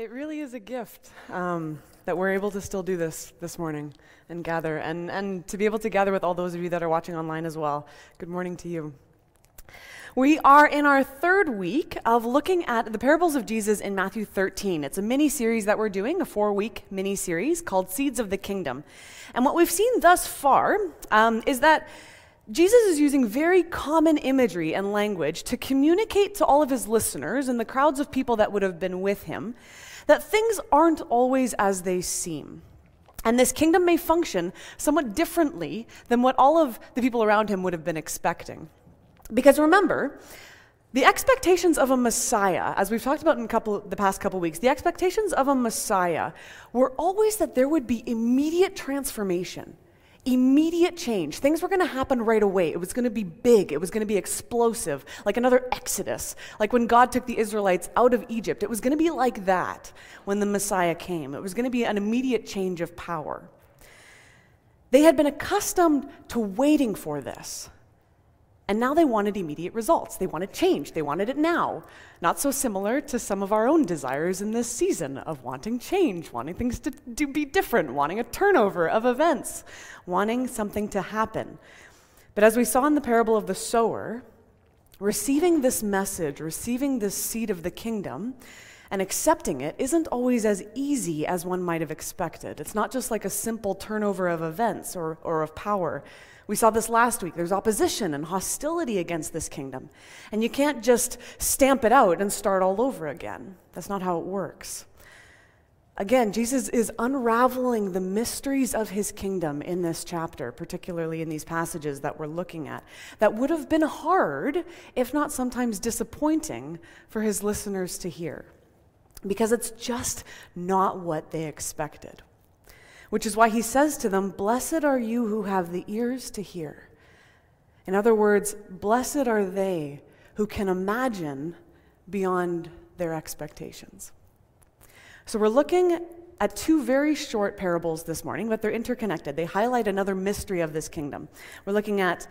It really is a gift um, that we're able to still do this this morning and gather, and, and to be able to gather with all those of you that are watching online as well. Good morning to you. We are in our third week of looking at the parables of Jesus in Matthew 13. It's a mini series that we're doing, a four week mini series called Seeds of the Kingdom. And what we've seen thus far um, is that Jesus is using very common imagery and language to communicate to all of his listeners and the crowds of people that would have been with him that things aren't always as they seem. And this kingdom may function somewhat differently than what all of the people around him would have been expecting. Because remember, the expectations of a Messiah, as we've talked about in couple, the past couple weeks, the expectations of a Messiah were always that there would be immediate transformation immediate change. Things were going to happen right away. It was going to be big. It was going to be explosive, like another exodus. Like when God took the Israelites out of Egypt, it was going to be like that when the Messiah came. It was going to be an immediate change of power. They had been accustomed to waiting for this. And now they wanted immediate results. They wanted change. They wanted it now. Not so similar to some of our own desires in this season of wanting change, wanting things to, to be different, wanting a turnover of events, wanting something to happen. But as we saw in the parable of the sower, receiving this message, receiving this seed of the kingdom, and accepting it isn't always as easy as one might have expected. It's not just like a simple turnover of events or, or of power. We saw this last week. There's opposition and hostility against this kingdom. And you can't just stamp it out and start all over again. That's not how it works. Again, Jesus is unraveling the mysteries of his kingdom in this chapter, particularly in these passages that we're looking at, that would have been hard, if not sometimes disappointing, for his listeners to hear. Because it's just not what they expected which is why he says to them, Blessed are you who have the ears to hear. In other words, blessed are they who can imagine beyond their expectations. So we're looking at two very short parables this morning, but they're interconnected. They highlight another mystery of this kingdom. We're looking at,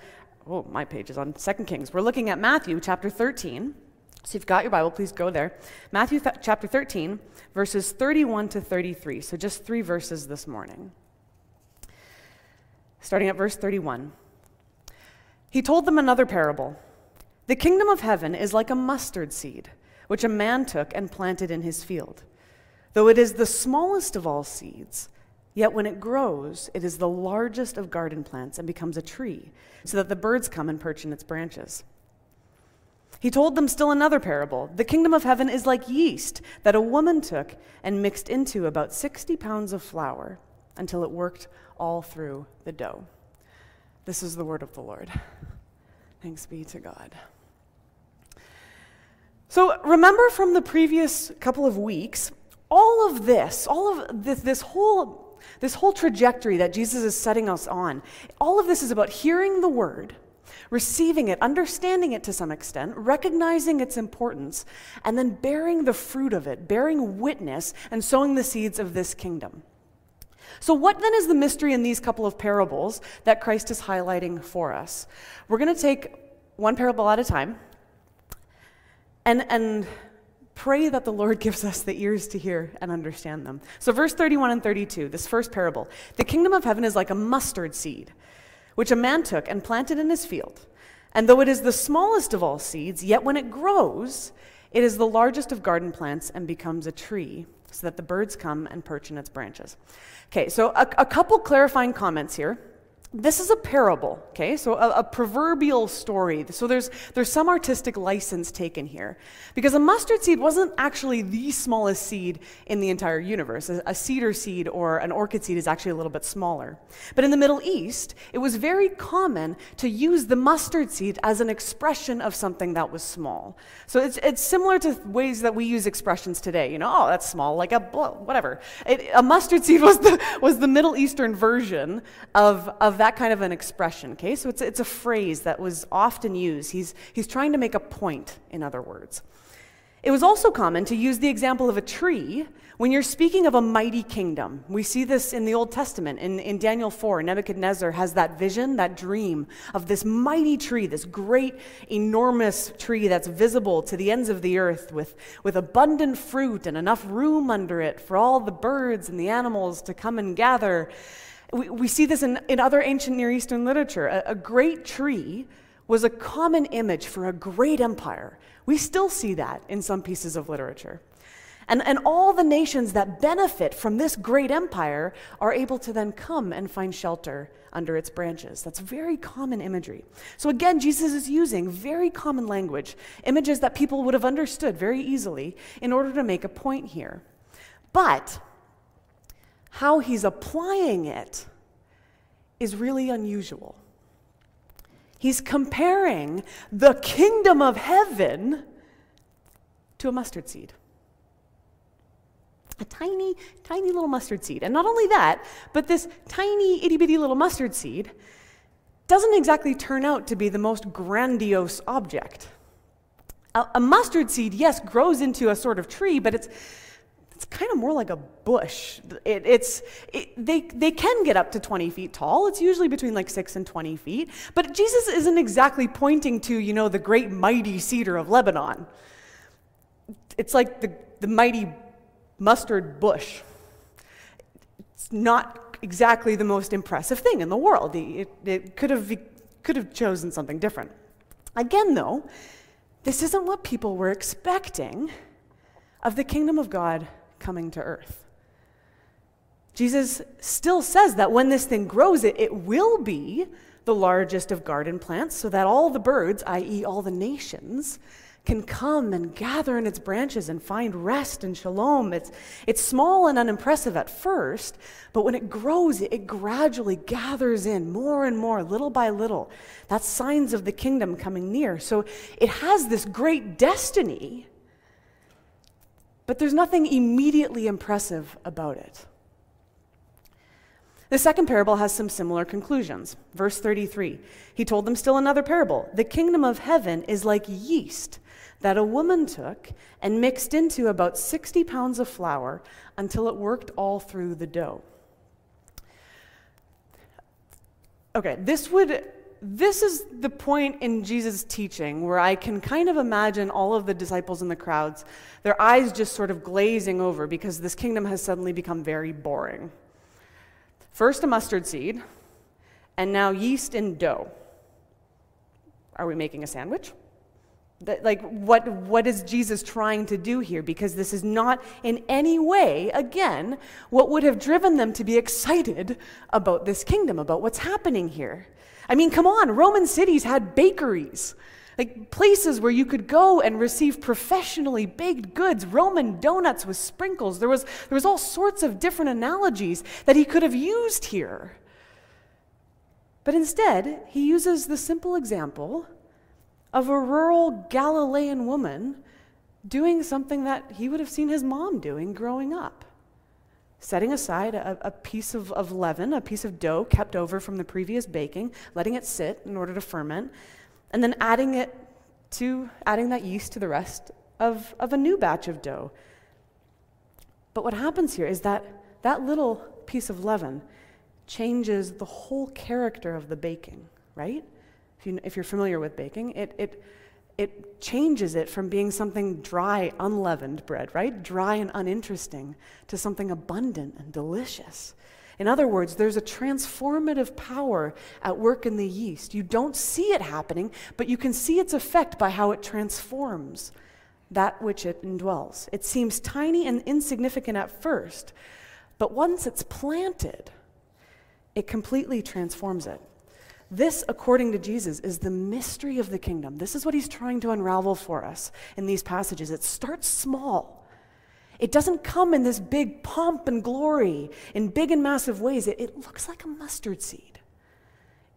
oh, my page is on Second Kings. We're looking at Matthew chapter 13. So if you've got your Bible, please go there. Matthew th- chapter 13, verses 31 to 33. So just three verses this morning. Starting at verse 31. He told them another parable. The kingdom of heaven is like a mustard seed, which a man took and planted in his field. Though it is the smallest of all seeds, yet when it grows, it is the largest of garden plants and becomes a tree, so that the birds come and perch in its branches. He told them still another parable. The kingdom of heaven is like yeast that a woman took and mixed into about 60 pounds of flour until it worked all through the dough. This is the word of the Lord. Thanks be to God. So, remember from the previous couple of weeks, all of this, all of this, this whole this whole trajectory that Jesus is setting us on, all of this is about hearing the word receiving it, understanding it to some extent, recognizing its importance, and then bearing the fruit of it, bearing witness, and sowing the seeds of this kingdom. So, what then is the mystery in these couple of parables that Christ is highlighting for us? We're going to take one parable at a time and, and pray that the Lord gives us the ears to hear and understand them. So, verse 31 and 32, this first parable the kingdom of heaven is like a mustard seed which a man took and planted in his field. And though it is the smallest of all seeds, yet when it grows, it is the largest of garden plants and becomes a tree, so that the birds come and perch in its branches. Okay, so a, a couple clarifying comments here this is a parable, okay? So a, a, proverbial story. So there's, there's some artistic license taken here. Because a mustard seed wasn't actually the smallest seed in the entire universe. A, a cedar seed or an orchid seed is actually a little bit smaller. But in the Middle East, it was very common to use the mustard seed as an expression of something that was small. So it's, it's similar to ways that we use expressions today. You know, oh, that's small, like a, whatever. It, a mustard seed was the, was the Middle Eastern version of, of that kind of an expression, okay? So it's, it's a phrase that was often used. He's, he's trying to make a point, in other words. It was also common to use the example of a tree when you're speaking of a mighty kingdom. We see this in the Old Testament. In, in Daniel 4, Nebuchadnezzar has that vision, that dream of this mighty tree, this great, enormous tree that's visible to the ends of the earth with, with abundant fruit and enough room under it for all the birds and the animals to come and gather. We, we see this in, in other ancient Near Eastern literature. A, a great tree was a common image for a great empire. We still see that in some pieces of literature. And, and all the nations that benefit from this great empire are able to then come and find shelter under its branches. That's very common imagery. So again, Jesus is using very common language, images that people would have understood very easily in order to make a point here. But how he's applying it is really unusual. He's comparing the kingdom of heaven to a mustard seed. A tiny, tiny little mustard seed. And not only that, but this tiny, itty bitty little mustard seed doesn't exactly turn out to be the most grandiose object. A, a mustard seed, yes, grows into a sort of tree, but it's it's kind of more like a bush. It, it's, it, they, they can get up to 20 feet tall. It's usually between like 6 and 20 feet. But Jesus isn't exactly pointing to, you know, the great mighty cedar of Lebanon. It's like the, the mighty mustard bush. It's not exactly the most impressive thing in the world. It, it could, have, could have chosen something different. Again, though, this isn't what people were expecting of the kingdom of God coming to earth. Jesus still says that when this thing grows, it, it will be the largest of garden plants, so that all the birds, i.e., all the nations, can come and gather in its branches and find rest and shalom. It's, it's small and unimpressive at first, but when it grows, it, it gradually gathers in more and more, little by little. That's signs of the kingdom coming near. So it has this great destiny but there's nothing immediately impressive about it. The second parable has some similar conclusions. Verse 33 He told them still another parable. The kingdom of heaven is like yeast that a woman took and mixed into about 60 pounds of flour until it worked all through the dough. Okay, this would this is the point in Jesus' teaching where I can kind of imagine all of the disciples in the crowds, their eyes just sort of glazing over because this kingdom has suddenly become very boring. First, a mustard seed, and now yeast and dough. Are we making a sandwich? That, like, what, what is Jesus trying to do here? Because this is not in any way, again, what would have driven them to be excited about this kingdom, about what's happening here. I mean, come on, Roman cities had bakeries, like places where you could go and receive professionally baked goods, Roman donuts with sprinkles. There was, there was all sorts of different analogies that he could have used here. But instead, he uses the simple example of a rural Galilean woman doing something that he would have seen his mom doing growing up setting aside a, a, piece of, of leaven, a piece of dough kept over from the previous baking, letting it sit in order to ferment, and then adding it to adding that yeast to the rest of, of a new batch of dough. But what happens here is that that little piece of leaven changes the whole character of the baking, right? If, you, if you're familiar with baking, it, it it changes it from being something dry, unleavened bread, right? Dry and uninteresting, to something abundant and delicious. In other words, there's a transformative power at work in the yeast. You don't see it happening, but you can see its effect by how it transforms that which it indwells. It seems tiny and insignificant at first, but once it's planted, it completely transforms it. This, according to Jesus, is the mystery of the kingdom. This is what he's trying to unravel for us in these passages. It starts small. It doesn't come in this big pomp and glory in big and massive ways. It, it looks like a mustard seed,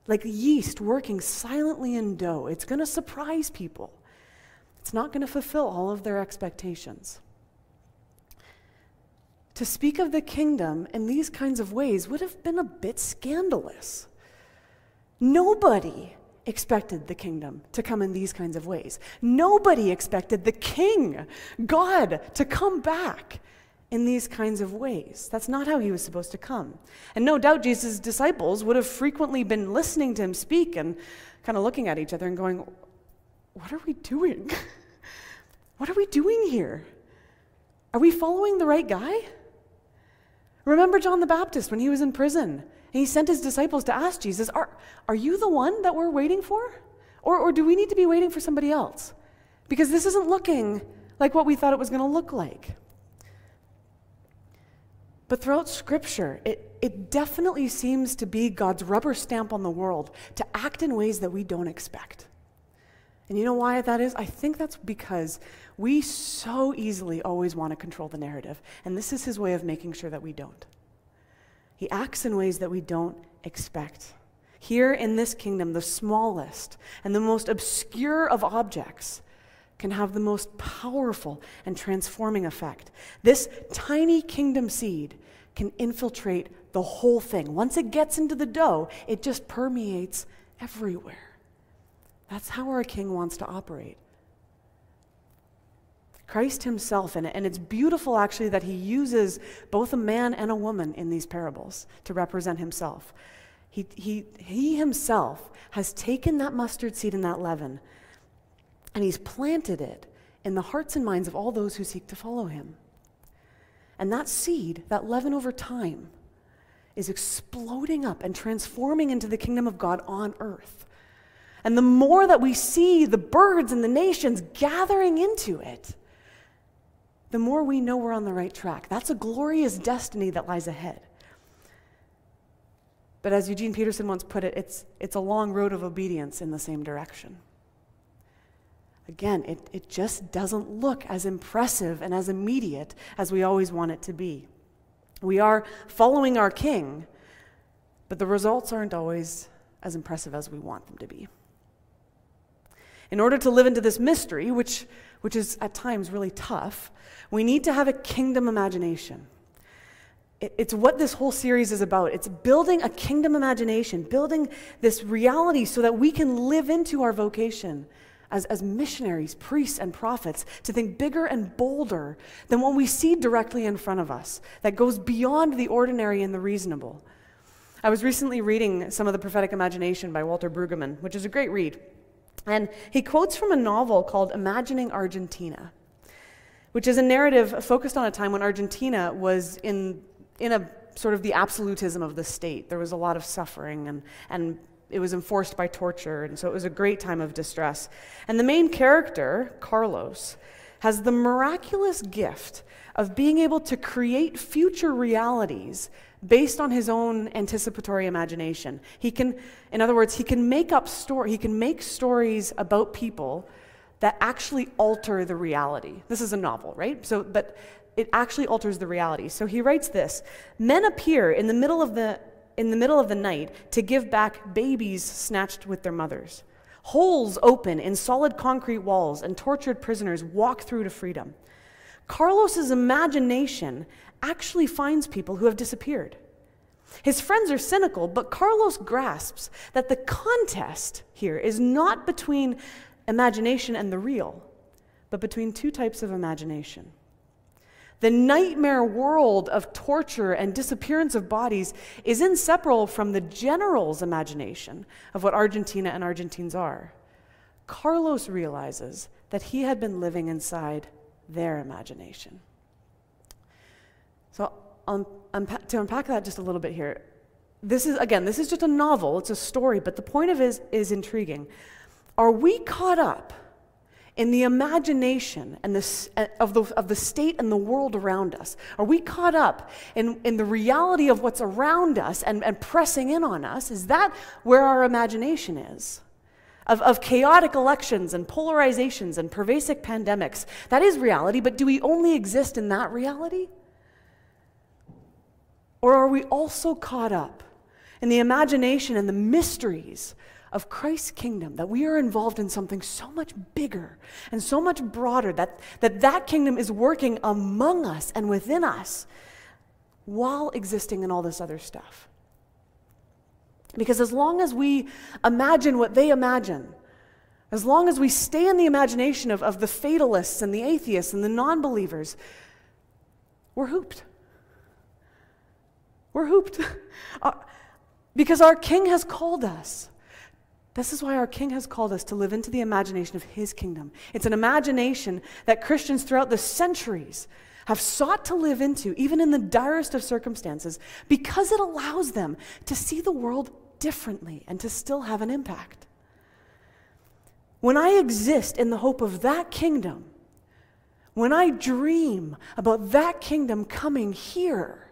like yeast working silently in dough. It's going to surprise people, it's not going to fulfill all of their expectations. To speak of the kingdom in these kinds of ways would have been a bit scandalous. Nobody expected the kingdom to come in these kinds of ways. Nobody expected the king, God, to come back in these kinds of ways. That's not how he was supposed to come. And no doubt Jesus' disciples would have frequently been listening to him speak and kind of looking at each other and going, What are we doing? what are we doing here? Are we following the right guy? Remember John the Baptist when he was in prison he sent his disciples to ask Jesus, Are, are you the one that we're waiting for? Or, or do we need to be waiting for somebody else? Because this isn't looking like what we thought it was going to look like. But throughout Scripture, it, it definitely seems to be God's rubber stamp on the world to act in ways that we don't expect. And you know why that is? I think that's because we so easily always want to control the narrative. And this is his way of making sure that we don't. He acts in ways that we don't expect. Here in this kingdom, the smallest and the most obscure of objects can have the most powerful and transforming effect. This tiny kingdom seed can infiltrate the whole thing. Once it gets into the dough, it just permeates everywhere. That's how our king wants to operate. Christ himself in it. And it's beautiful, actually, that he uses both a man and a woman in these parables to represent himself. He, he, he himself has taken that mustard seed and that leaven, and he's planted it in the hearts and minds of all those who seek to follow him. And that seed, that leaven over time, is exploding up and transforming into the kingdom of God on earth. And the more that we see the birds and the nations gathering into it, the more we know we're on the right track. That's a glorious destiny that lies ahead. But as Eugene Peterson once put it, it's, it's a long road of obedience in the same direction. Again, it, it just doesn't look as impressive and as immediate as we always want it to be. We are following our king, but the results aren't always as impressive as we want them to be. In order to live into this mystery, which, which is at times really tough, we need to have a kingdom imagination. It's what this whole series is about. It's building a kingdom imagination, building this reality so that we can live into our vocation as, as missionaries, priests, and prophets to think bigger and bolder than what we see directly in front of us, that goes beyond the ordinary and the reasonable. I was recently reading some of the prophetic imagination by Walter Brueggemann, which is a great read. And he quotes from a novel called Imagining Argentina which is a narrative focused on a time when Argentina was in, in a sort of the absolutism of the state. There was a lot of suffering, and, and it was enforced by torture, and so it was a great time of distress. And the main character, Carlos, has the miraculous gift of being able to create future realities based on his own anticipatory imagination. He can, in other words, he can make up story, he can make stories about people that actually alter the reality. This is a novel, right? So, but it actually alters the reality. So he writes this Men appear in the middle of the in the middle of the night to give back babies snatched with their mothers. Holes open in solid concrete walls and tortured prisoners walk through to freedom. Carlos's imagination actually finds people who have disappeared. His friends are cynical, but Carlos grasps that the contest here is not between imagination and the real, but between two types of imagination. The nightmare world of torture and disappearance of bodies is inseparable from the general's imagination of what Argentina and Argentines are. Carlos realizes that he had been living inside their imagination. So, um, unpa- to unpack that just a little bit here, this is, again, this is just a novel, it's a story, but the point of it is, is intriguing. Are we caught up in the imagination and the, uh, of, the, of the state and the world around us? Are we caught up in, in the reality of what's around us and, and pressing in on us? Is that where our imagination is? Of, of chaotic elections and polarizations and pervasive pandemics. That is reality, but do we only exist in that reality? Or are we also caught up in the imagination and the mysteries of Christ's kingdom, that we are involved in something so much bigger and so much broader, that that, that kingdom is working among us and within us while existing in all this other stuff. Because as long as we imagine what they imagine, as long as we stay in the imagination of, of the fatalists and the atheists and the non believers, we're hooped. We're hooped. Because our King has called us. This is why our King has called us to live into the imagination of His kingdom. It's an imagination that Christians throughout the centuries have sought to live into, even in the direst of circumstances, because it allows them to see the world differently and to still have an impact. When I exist in the hope of that kingdom, when I dream about that kingdom coming here,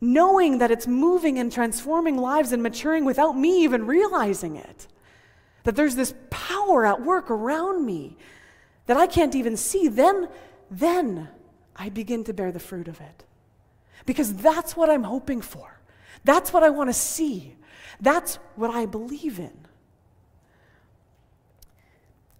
knowing that it's moving and transforming lives and maturing without me even realizing it, that there's this power at work around me that I can't even see, then, then I begin to bear the fruit of it. Because that's what I'm hoping for. That's what I want to see. That's what I believe in.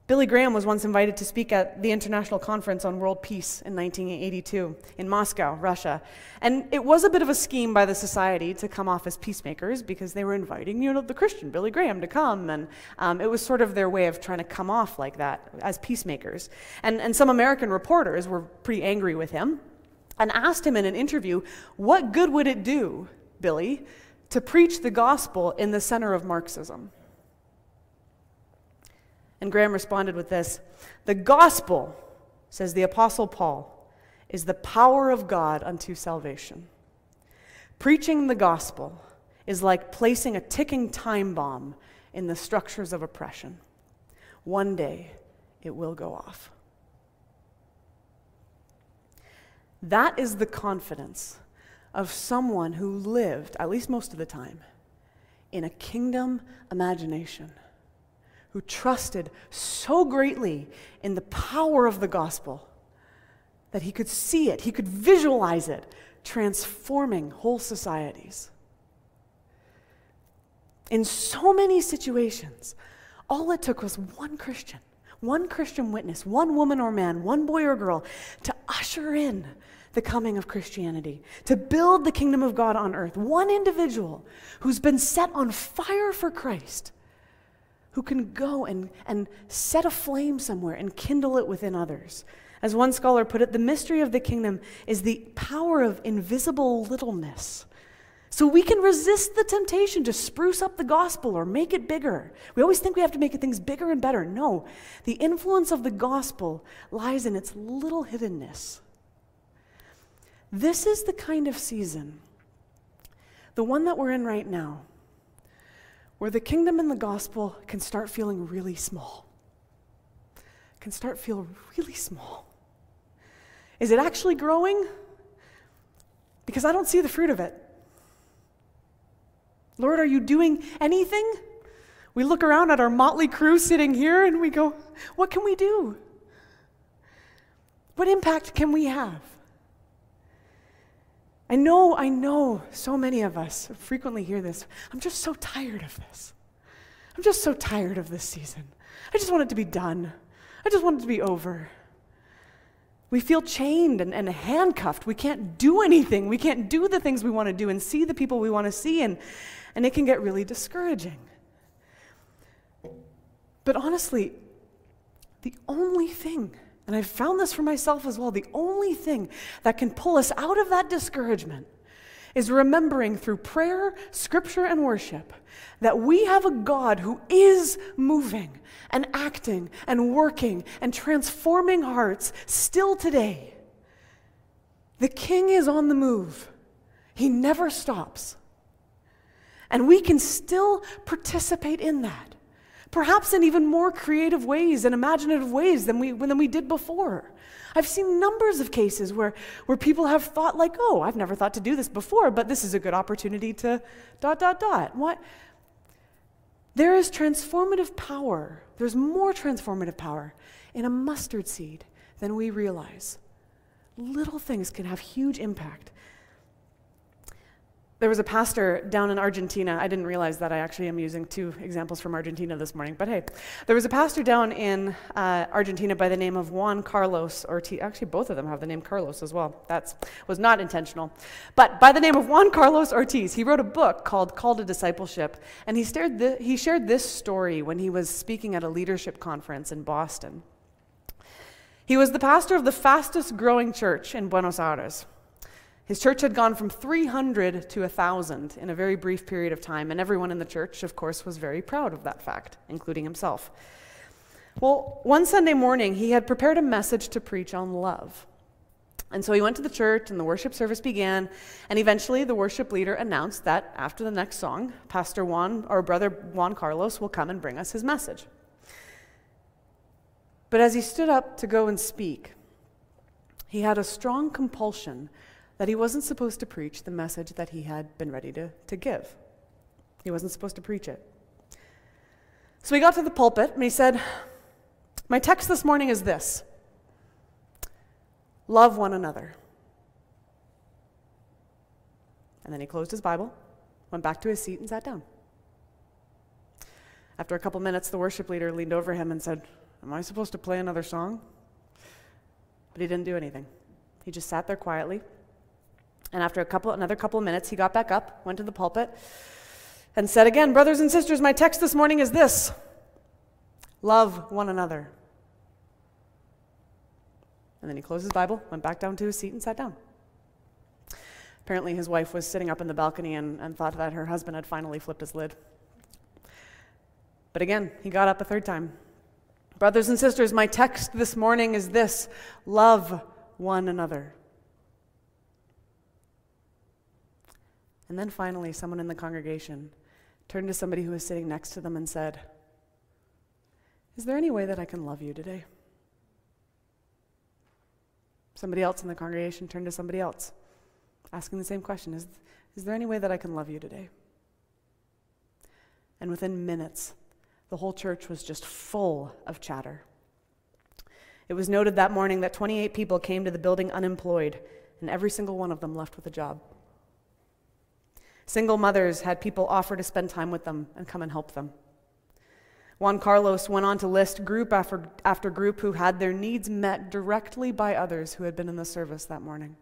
Billy Graham was once invited to speak at the International Conference on World Peace in 1982 in Moscow, Russia. And it was a bit of a scheme by the Soviets to come off as peacemakers because they were inviting, you know, the Christian Billy Graham to come. And um, it was sort of their way of trying to come off like that as peacemakers. And, and some American reporters were pretty angry with him and asked him in an interview, What good would it do, Billy, to preach the gospel in the center of Marxism? And Graham responded with this The gospel, says the Apostle Paul, is the power of God unto salvation. Preaching the gospel is like placing a ticking time bomb in the structures of oppression. One day it will go off. That is the confidence of someone who lived, at least most of the time, in a kingdom imagination who trusted so greatly in the power of the gospel that he could see it, he could visualize it, transforming whole societies. In so many situations, all it took was one Christian, one Christian witness, one woman or man, one boy or girl to usher in the coming of Christianity, to build the kingdom of God on earth. One individual who's been set on fire for Christ who can go and, and set a flame somewhere and kindle it within others. As one scholar put it, the mystery of the kingdom is the power of invisible littleness. So we can resist the temptation to spruce up the gospel or make it bigger. We always think we have to make things bigger and better. No, the influence of the gospel lies in its little hiddenness. This is the kind of season, the one that we're in right now, where the kingdom and the gospel can start feeling really small, can start feel really small. Is it actually growing? Because I don't see the fruit of it. Lord, are you doing anything? We look around at our motley crew sitting here and we go, what can we do? What impact can we have? I know, I know so many of us frequently hear this. I'm just so tired of this. I'm just so tired of this season. I just want it to be done. I just want it to be over. We feel chained and, and handcuffed. We can't do anything. We can't do the things we want to do and see the people we want to see, and, and it can get really discouraging. But honestly, the only thing and I've found this for myself as well. The only thing that can pull us out of that discouragement is remembering through prayer, scripture, and worship that we have a God who is moving and acting and working and transforming hearts still today. The King is on the move, He never stops. And we can still participate in that perhaps in even more creative ways and imaginative ways than we, than we did before. I've seen numbers of cases where, where people have thought, like, oh, I've never thought to do this before, but this is a good opportunity to dot, dot, dot. What? There is transformative power. There's more transformative power in a mustard seed than we realize. Little things can have huge impact. There was a pastor down in Argentina. I didn't realize that I actually am using two examples from Argentina this morning, but hey, there was a pastor down in uh, Argentina by the name of Juan Carlos Ortiz. Actually, both of them have the name Carlos as well. That was not intentional. But by the name of Juan Carlos Ortiz, he wrote a book called Call to Discipleship, and he, the, he shared this story when he was speaking at a leadership conference in Boston. He was the pastor of the fastest growing church in Buenos Aires. His church had gone from 300 to 1,000 in a very brief period of time, and everyone in the church, of course, was very proud of that fact, including himself. Well, one Sunday morning, he had prepared a message to preach on love. And so he went to the church, and the worship service began, and eventually the worship leader announced that after the next song, Pastor Juan, or brother Juan Carlos, will come and bring us his message. But as he stood up to go and speak, he had a strong compulsion that he wasn't supposed to preach the message that he had been ready to, to give. He wasn't supposed to preach it. So he got to the pulpit and he said, My text this morning is this love one another. And then he closed his Bible, went back to his seat, and sat down. After a couple minutes, the worship leader leaned over him and said, Am I supposed to play another song? But he didn't do anything. He just sat there quietly and after a couple, another couple of minutes, he got back up, went to the pulpit, and said again, Brothers and sisters, my text this morning is this love one another. And then he closed his Bible, went back down to his seat, and sat down. Apparently, his wife was sitting up in the balcony and, and thought that her husband had finally flipped his lid. But again, he got up a third time. Brothers and sisters, my text this morning is this love one another. And then finally, someone in the congregation turned to somebody who was sitting next to them and said, Is there any way that I can love you today? Somebody else in the congregation turned to somebody else, asking the same question Is, is there any way that I can love you today? And within minutes, the whole church was just full of chatter. It was noted that morning that 28 people came to the building unemployed, and every single one of them left with a job. Single mothers had people offer to spend time with them and come and help them. Juan Carlos went on to list group after, after group who had their needs met directly by others who had been in the service that morning.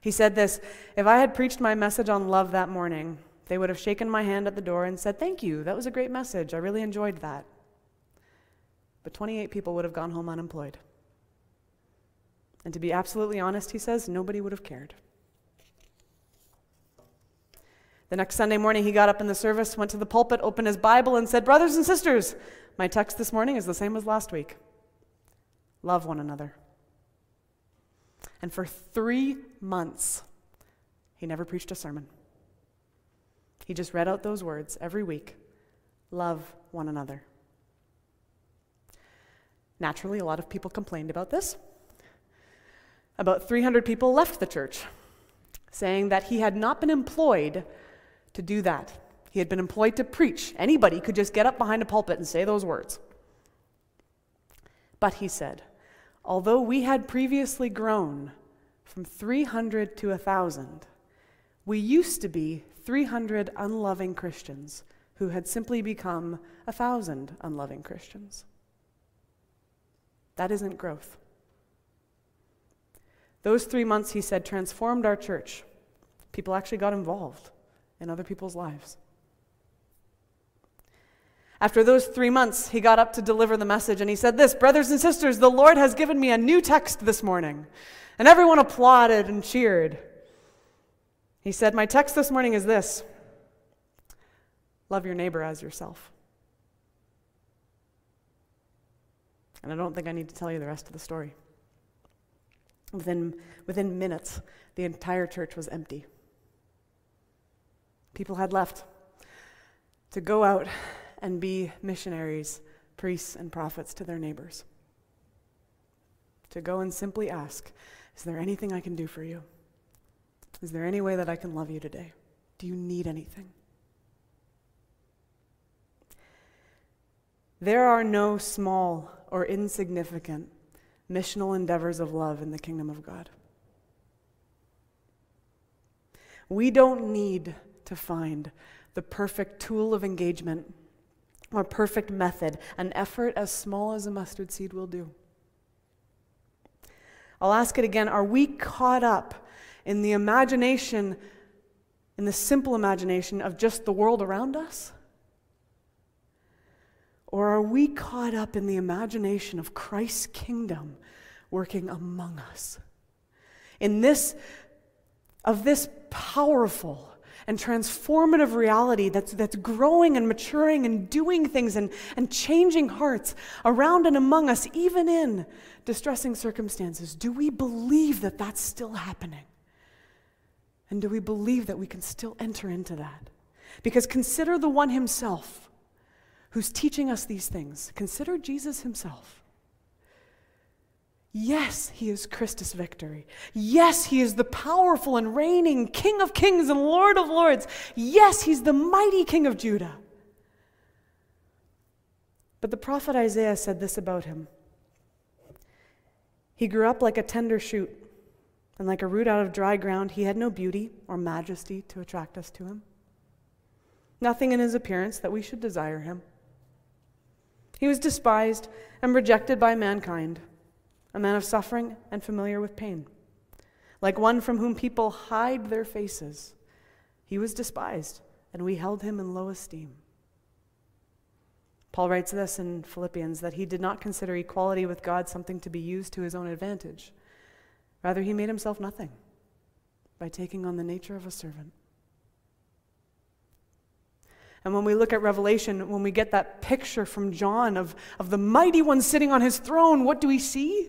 He said this If I had preached my message on love that morning, they would have shaken my hand at the door and said, Thank you, that was a great message. I really enjoyed that. But 28 people would have gone home unemployed. And to be absolutely honest, he says, nobody would have cared. The next Sunday morning, he got up in the service, went to the pulpit, opened his Bible, and said, Brothers and sisters, my text this morning is the same as last week love one another. And for three months, he never preached a sermon. He just read out those words every week love one another. Naturally, a lot of people complained about this. About 300 people left the church, saying that he had not been employed to do that. He had been employed to preach. Anybody could just get up behind a pulpit and say those words. But he said, although we had previously grown from 300 to 1,000, we used to be 300 unloving Christians who had simply become 1,000 unloving Christians. That isn't growth. Those three months, he said, transformed our church. People actually got involved in other people's lives. After those three months, he got up to deliver the message and he said, This, brothers and sisters, the Lord has given me a new text this morning. And everyone applauded and cheered. He said, My text this morning is this love your neighbor as yourself. And I don't think I need to tell you the rest of the story. Within, within minutes, the entire church was empty people had left to go out and be missionaries, priests, and prophets to their neighbors. To go and simply ask, Is there anything I can do for you? Is there any way that I can love you today? Do you need anything? There are no small or insignificant missional endeavors of love in the kingdom of God. We don't need to find the perfect tool of engagement or perfect method. An effort as small as a mustard seed will do. I'll ask it again Are we caught up in the imagination, in the simple imagination of just the world around us? Or are we caught up in the imagination of Christ's kingdom working among us? In this, of this powerful and transformative reality that's, that's growing and maturing and doing things and, and changing hearts around and among us, even in distressing circumstances. Do we believe that that's still happening? And do we believe that we can still enter into that? Because consider the one himself who's teaching us these things. Consider Jesus himself. Yes, he is Christus Victor. Yes, he is the powerful and reigning King of kings and Lord of lords. Yes, he's the mighty King of Judah. But the prophet Isaiah said this about him He grew up like a tender shoot, and like a root out of dry ground, he had no beauty or majesty to attract us to him. Nothing in his appearance that we should desire him. He was despised and rejected by mankind a man of suffering and familiar with pain. Like one from whom people hide their faces, he was despised, and we held him in low esteem. Paul writes this in Philippians that he did not consider equality with God something to be used to his own advantage. Rather, he made himself nothing by taking on the nature of a servant. And when we look at Revelation, when we get that picture from John of, of the mighty one sitting on his throne, what do we see?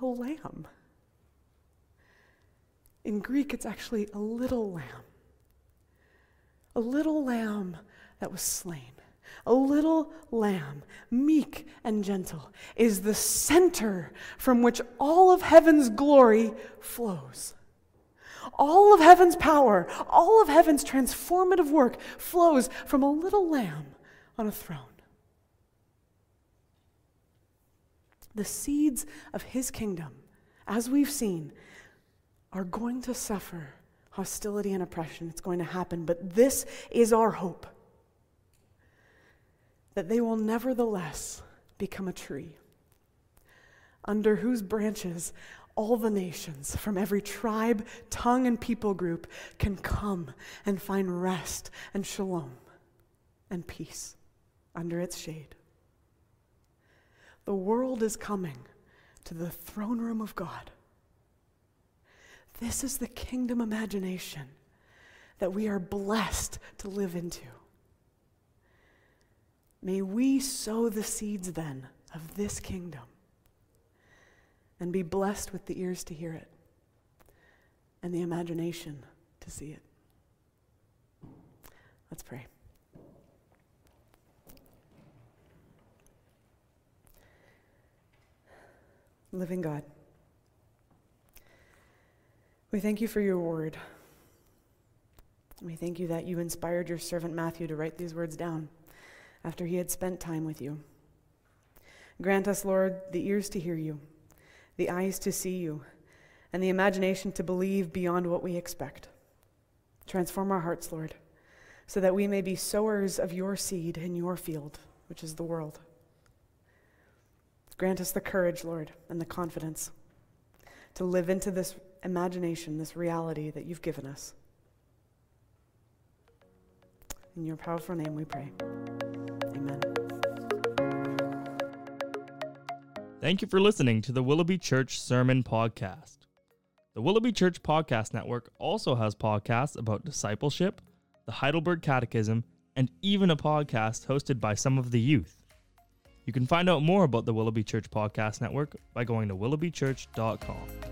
A lamb. In Greek, it's actually a little lamb. A little lamb that was slain. A little lamb, meek and gentle, is the center from which all of heaven's glory flows. All of heaven's power, all of heaven's transformative work flows from a little lamb on a throne. The seeds of his kingdom, as we've seen, are going to suffer hostility and oppression. It's going to happen. But this is our hope that they will nevertheless become a tree under whose branches all the nations from every tribe, tongue, and people group can come and find rest and shalom and peace under its shade. The world is coming to the throne room of God. This is the kingdom imagination that we are blessed to live into. May we sow the seeds then of this kingdom and be blessed with the ears to hear it and the imagination to see it. Let's pray. Living God. We thank you for your word. We thank you that you inspired your servant Matthew to write these words down after he had spent time with you. Grant us, Lord, the ears to hear you, the eyes to see you, and the imagination to believe beyond what we expect. Transform our hearts, Lord, so that we may be sowers of your seed in your field, which is the world. Grant us the courage, Lord, and the confidence to live into this imagination, this reality that you've given us. In your powerful name we pray. Amen. Thank you for listening to the Willoughby Church Sermon Podcast. The Willoughby Church Podcast Network also has podcasts about discipleship, the Heidelberg Catechism, and even a podcast hosted by some of the youth. You can find out more about the Willoughby Church Podcast Network by going to willoughbychurch.com.